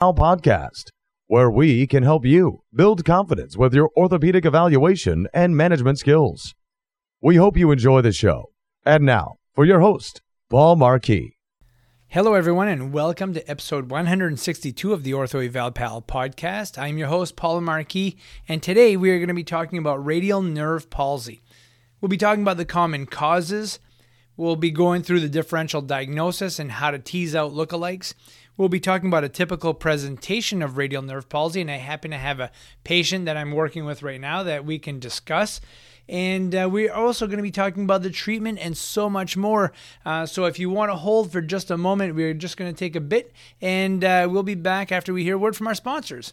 podcast, where we can help you build confidence with your orthopedic evaluation and management skills. We hope you enjoy the show. And now, for your host, Paul Marquis. Hello, everyone, and welcome to episode 162 of the Ortho Eval Pal podcast. I'm your host, Paul Marquis, and today we are going to be talking about radial nerve palsy. We'll be talking about the common causes. We'll be going through the differential diagnosis and how to tease out lookalikes. We'll be talking about a typical presentation of radial nerve palsy, and I happen to have a patient that I'm working with right now that we can discuss. And uh, we're also going to be talking about the treatment and so much more. Uh, so if you want to hold for just a moment, we're just going to take a bit, and uh, we'll be back after we hear word from our sponsors.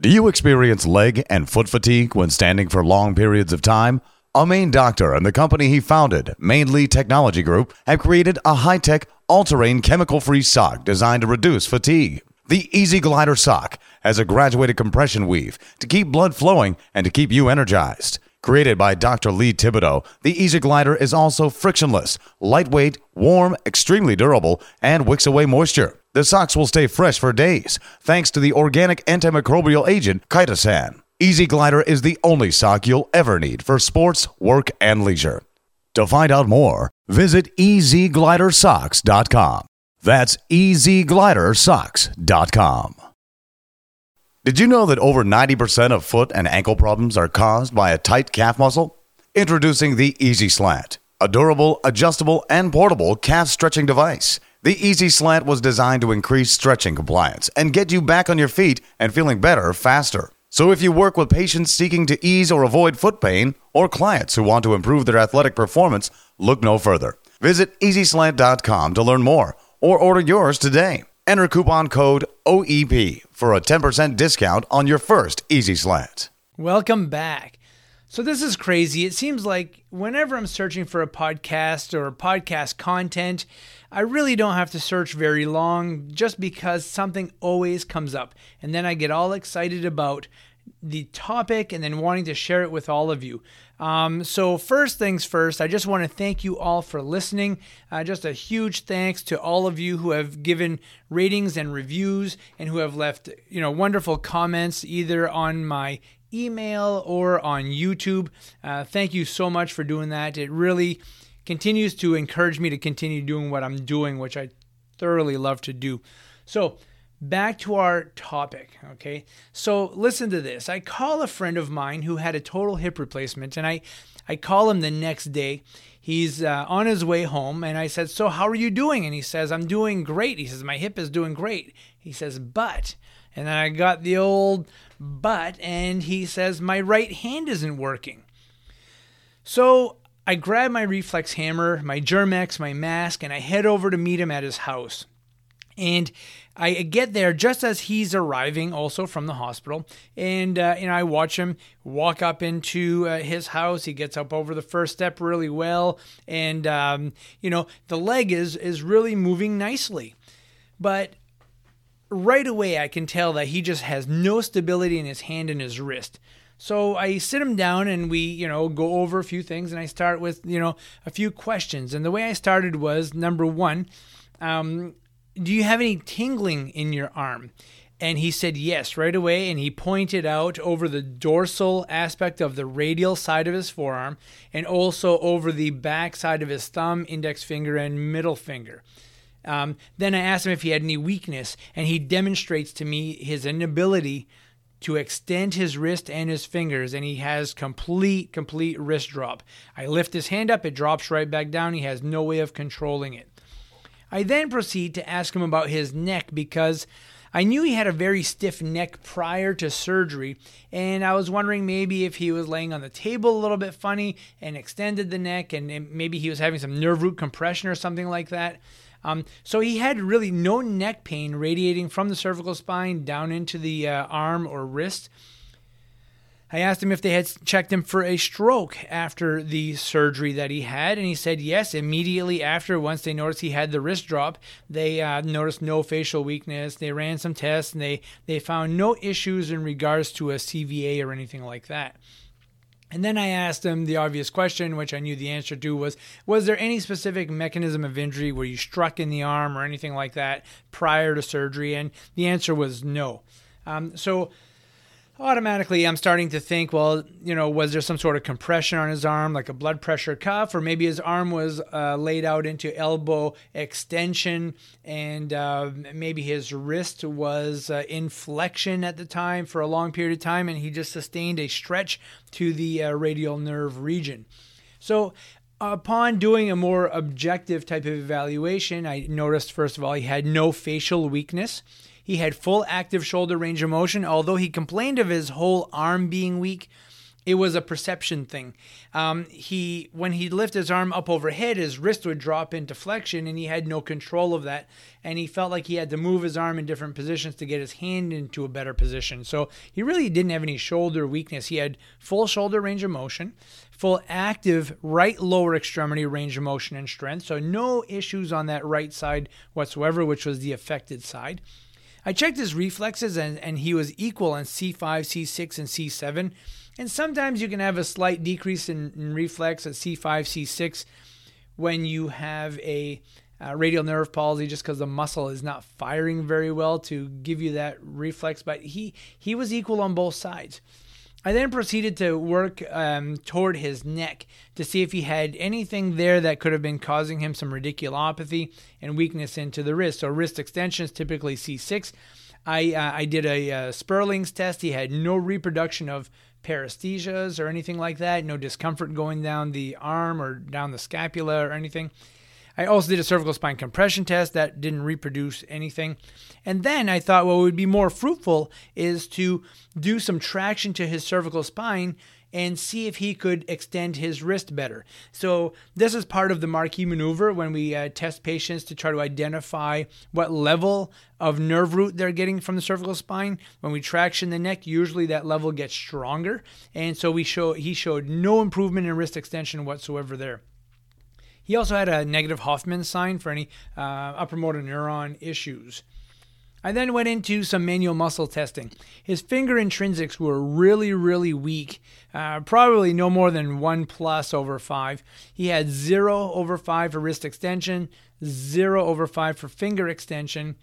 Do you experience leg and foot fatigue when standing for long periods of time? A Maine doctor and the company he founded, Mainly Technology Group, have created a high tech, all terrain, chemical free sock designed to reduce fatigue. The EZ Glider sock has a graduated compression weave to keep blood flowing and to keep you energized. Created by Dr. Lee Thibodeau, the EZ Glider is also frictionless, lightweight, warm, extremely durable, and wicks away moisture. The socks will stay fresh for days thanks to the organic antimicrobial agent chitosan. EZ Glider is the only sock you'll ever need for sports, work, and leisure. To find out more, visit easyglidersocks.com. That's easyglidersocks.com. Did you know that over 90% of foot and ankle problems are caused by a tight calf muscle? Introducing the EZ Slant, a durable, adjustable, and portable calf stretching device. The EZ Slant was designed to increase stretching compliance and get you back on your feet and feeling better faster. So if you work with patients seeking to ease or avoid foot pain or clients who want to improve their athletic performance, look no further. Visit easyslant.com to learn more or order yours today. Enter coupon code OEP for a 10% discount on your first EZ Slant. Welcome back. So, this is crazy. It seems like whenever I'm searching for a podcast or podcast content, I really don't have to search very long just because something always comes up. And then I get all excited about the topic and then wanting to share it with all of you. Um, so, first things first, I just want to thank you all for listening. Uh, just a huge thanks to all of you who have given ratings and reviews and who have left, you know, wonderful comments either on my email or on YouTube. Uh, thank you so much for doing that. It really continues to encourage me to continue doing what I'm doing, which I thoroughly love to do. So, back to our topic, okay? So, listen to this. I call a friend of mine who had a total hip replacement, and I, I call him the next day. He's uh, on his way home, and I said, So, how are you doing? And he says, I'm doing great. He says, My hip is doing great. He says, But, and then I got the old but, and he says, My right hand isn't working. So I grab my reflex hammer, my Germ-X, my mask, and I head over to meet him at his house. And I get there just as he's arriving, also from the hospital, and uh, I watch him walk up into uh, his house. He gets up over the first step really well, and um, you know the leg is is really moving nicely, but right away I can tell that he just has no stability in his hand and his wrist. So I sit him down and we, you know, go over a few things and I start with, you know, a few questions. And the way I started was number one, um, do you have any tingling in your arm? And he said yes right away. And he pointed out over the dorsal aspect of the radial side of his forearm and also over the back side of his thumb, index finger, and middle finger. Um, then I asked him if he had any weakness, and he demonstrates to me his inability to extend his wrist and his fingers, and he has complete, complete wrist drop. I lift his hand up, it drops right back down. He has no way of controlling it. I then proceed to ask him about his neck because I knew he had a very stiff neck prior to surgery, and I was wondering maybe if he was laying on the table a little bit funny and extended the neck, and maybe he was having some nerve root compression or something like that. Um, so he had really no neck pain radiating from the cervical spine down into the uh, arm or wrist. I asked him if they had checked him for a stroke after the surgery that he had, and he said yes. Immediately after, once they noticed he had the wrist drop, they uh, noticed no facial weakness. They ran some tests, and they they found no issues in regards to a CVA or anything like that. And then I asked him the obvious question, which I knew the answer to was Was there any specific mechanism of injury where you struck in the arm or anything like that prior to surgery? And the answer was no. Um, so automatically I'm starting to think, well, you know, was there some sort of compression on his arm, like a blood pressure cuff, or maybe his arm was uh, laid out into elbow extension, and uh, maybe his wrist was uh, in flexion at the time for a long period of time, and he just sustained a stretch to the uh, radial nerve region. So upon doing a more objective type of evaluation, I noticed first of all he had no facial weakness. He had full active shoulder range of motion. Although he complained of his whole arm being weak, it was a perception thing. Um, he when he'd lift his arm up overhead, his wrist would drop into flexion, and he had no control of that. And he felt like he had to move his arm in different positions to get his hand into a better position. So he really didn't have any shoulder weakness. He had full shoulder range of motion, full active right lower extremity range of motion and strength. So no issues on that right side whatsoever, which was the affected side. I checked his reflexes and, and he was equal on C5, C6, and C7. And sometimes you can have a slight decrease in, in reflex at C5, C6 when you have a radial nerve palsy just because the muscle is not firing very well to give you that reflex. But he, he was equal on both sides. I then proceeded to work um, toward his neck to see if he had anything there that could have been causing him some radiculopathy and weakness into the wrist. So wrist extensions, typically C6. I uh, I did a uh, Spurling's test. He had no reproduction of paresthesias or anything like that. No discomfort going down the arm or down the scapula or anything. I also did a cervical spine compression test that didn't reproduce anything. And then I thought what would be more fruitful is to do some traction to his cervical spine and see if he could extend his wrist better. So, this is part of the Marquis maneuver when we uh, test patients to try to identify what level of nerve root they're getting from the cervical spine. When we traction the neck, usually that level gets stronger. And so we show he showed no improvement in wrist extension whatsoever there. He also had a negative Hoffman sign for any uh, upper motor neuron issues. I then went into some manual muscle testing. His finger intrinsics were really, really weak, uh, probably no more than 1 plus over 5. He had 0 over 5 for wrist extension, 0 over 5 for finger extension.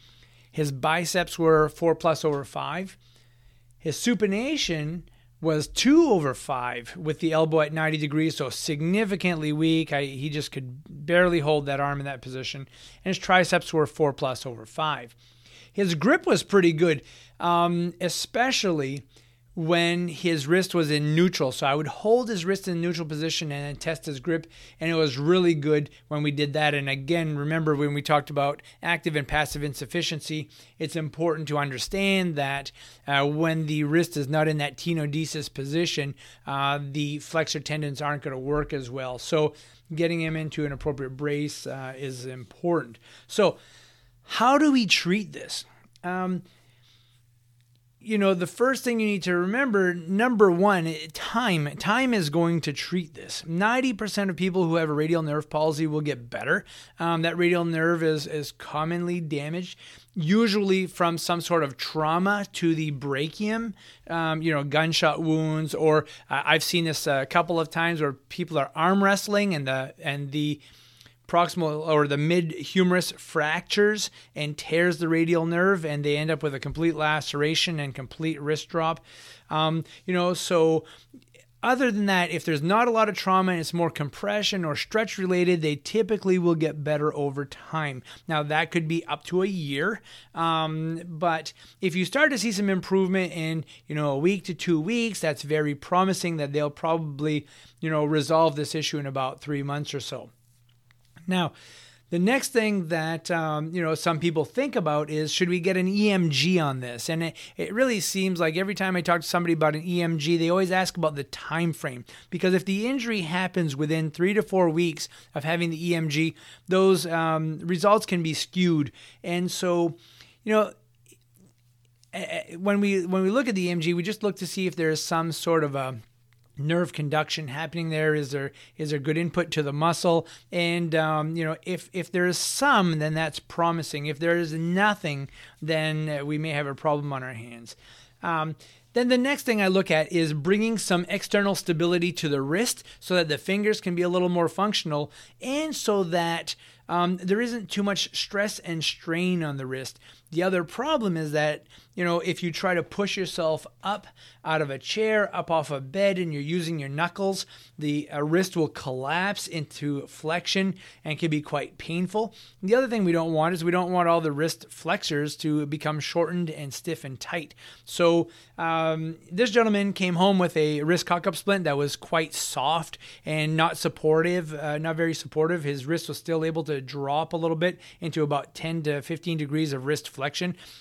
His biceps were 4 plus over 5. His supination was two over five with the elbow at 90 degrees, so significantly weak. I, he just could barely hold that arm in that position. And his triceps were four plus over five. His grip was pretty good, um, especially when his wrist was in neutral. So I would hold his wrist in neutral position and then test his grip. And it was really good when we did that. And again, remember when we talked about active and passive insufficiency, it's important to understand that uh, when the wrist is not in that tenodesis position, uh, the flexor tendons aren't going to work as well. So getting him into an appropriate brace uh, is important. So, how do we treat this? Um, you know, the first thing you need to remember number one, time. Time is going to treat this. 90% of people who have a radial nerve palsy will get better. Um, that radial nerve is, is commonly damaged, usually from some sort of trauma to the brachium, um, you know, gunshot wounds, or uh, I've seen this a couple of times where people are arm wrestling and the, and the, proximal or the mid humerus fractures and tears the radial nerve, and they end up with a complete laceration and complete wrist drop. Um, you know, so other than that, if there's not a lot of trauma and it's more compression or stretch related, they typically will get better over time. Now, that could be up to a year, um, but if you start to see some improvement in, you know, a week to two weeks, that's very promising that they'll probably, you know, resolve this issue in about three months or so. Now, the next thing that um, you know some people think about is should we get an EMG on this? And it, it really seems like every time I talk to somebody about an EMG, they always ask about the time frame because if the injury happens within three to four weeks of having the EMG, those um, results can be skewed. And so, you know, when we when we look at the EMG, we just look to see if there is some sort of a nerve conduction happening there? Is there is there good input to the muscle? And um, you know, if if there is some, then that's promising. If there is nothing, then we may have a problem on our hands. Um, then the next thing I look at is bringing some external stability to the wrist so that the fingers can be a little more functional and so that um, there isn't too much stress and strain on the wrist. The other problem is that, you know, if you try to push yourself up out of a chair, up off a bed, and you're using your knuckles, the uh, wrist will collapse into flexion and can be quite painful. The other thing we don't want is we don't want all the wrist flexors to become shortened and stiff and tight. So um, this gentleman came home with a wrist cock up splint that was quite soft and not supportive, uh, not very supportive. His wrist was still able to drop a little bit into about 10 to 15 degrees of wrist flexion.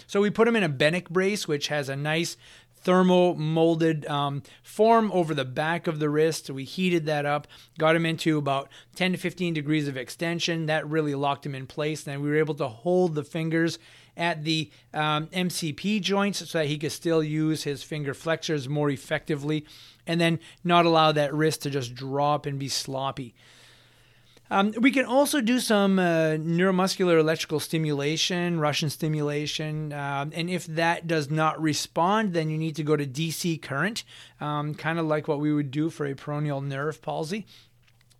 So we put him in a Benik brace, which has a nice thermo molded um, form over the back of the wrist. We heated that up, got him into about 10 to 15 degrees of extension. That really locked him in place. Then we were able to hold the fingers at the um, MCP joints so that he could still use his finger flexors more effectively and then not allow that wrist to just drop and be sloppy. Um, we can also do some uh, neuromuscular electrical stimulation, Russian stimulation. Um, and if that does not respond, then you need to go to DC current, um, kind of like what we would do for a peroneal nerve palsy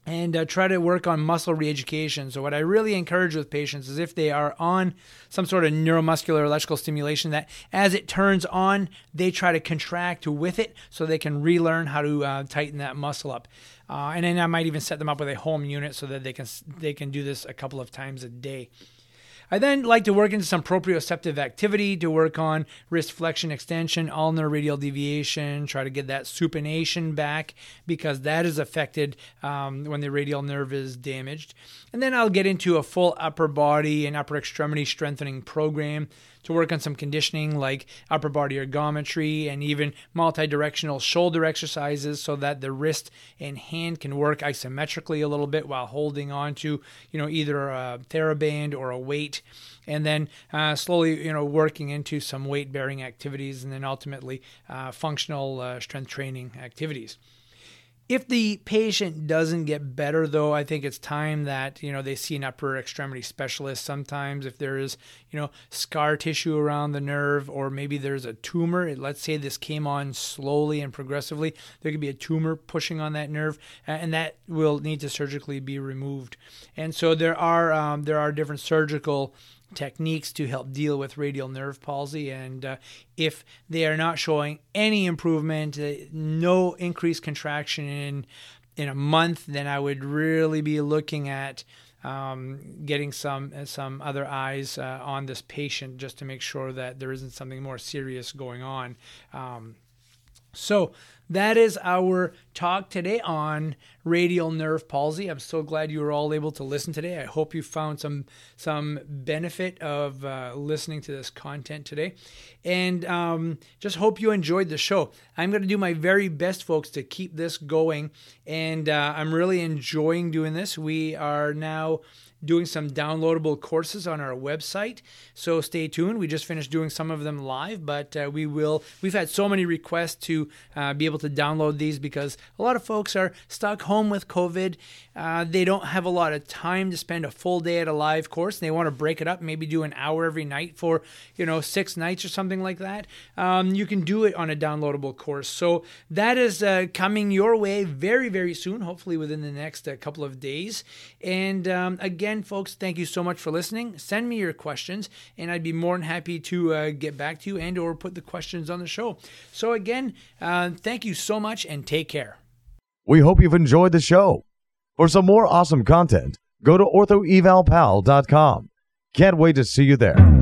and uh, try to work on muscle reeducation. So, what I really encourage with patients is if they are on some sort of neuromuscular electrical stimulation, that as it turns on, they try to contract with it so they can relearn how to uh, tighten that muscle up. Uh, and then I might even set them up with a home unit so that they can they can do this a couple of times a day. I then like to work into some proprioceptive activity to work on wrist flexion extension, ulnar radial deviation, try to get that supination back because that is affected um, when the radial nerve is damaged. And then I'll get into a full upper body and upper extremity strengthening program to work on some conditioning like upper body ergometry and even multi-directional shoulder exercises so that the wrist and hand can work isometrically a little bit while holding on to you know either a TheraBand or a weight. And then uh, slowly you know working into some weight bearing activities and then ultimately uh, functional uh, strength training activities if the patient doesn't get better, though, I think it's time that you know they see an upper extremity specialist. Sometimes, if there is you know scar tissue around the nerve, or maybe there's a tumor. Let's say this came on slowly and progressively, there could be a tumor pushing on that nerve, and that will need to surgically be removed. And so there are um, there are different surgical techniques to help deal with radial nerve palsy. And uh, if they are not showing any improvement, uh, no increased contraction in in a month, then I would really be looking at um, getting some some other eyes uh, on this patient just to make sure that there isn't something more serious going on. Um, so that is our talk today on radial nerve palsy. I'm so glad you were all able to listen today. I hope you found some some benefit of uh, listening to this content today, and um, just hope you enjoyed the show. I'm going to do my very best, folks, to keep this going, and uh, I'm really enjoying doing this. We are now doing some downloadable courses on our website. So stay tuned. We just finished doing some of them live, but uh, we will. We've had so many requests to uh, be able to download these because a lot of folks are stuck home with COVID. Uh, they don't have a lot of time to spend a full day at a live course. And they want to break it up, maybe do an hour every night for you know six nights or something like that. Um, you can do it on a downloadable course. So that is uh, coming your way very very soon. Hopefully within the next uh, couple of days. And um, again again, folks, thank you so much for listening. Send me your questions, and I'd be more than happy to uh, get back to you and or put the questions on the show. So again, uh, thank you so much, and take care. We hope you've enjoyed the show. For some more awesome content, go to orthoevalpal.com. Can't wait to see you there.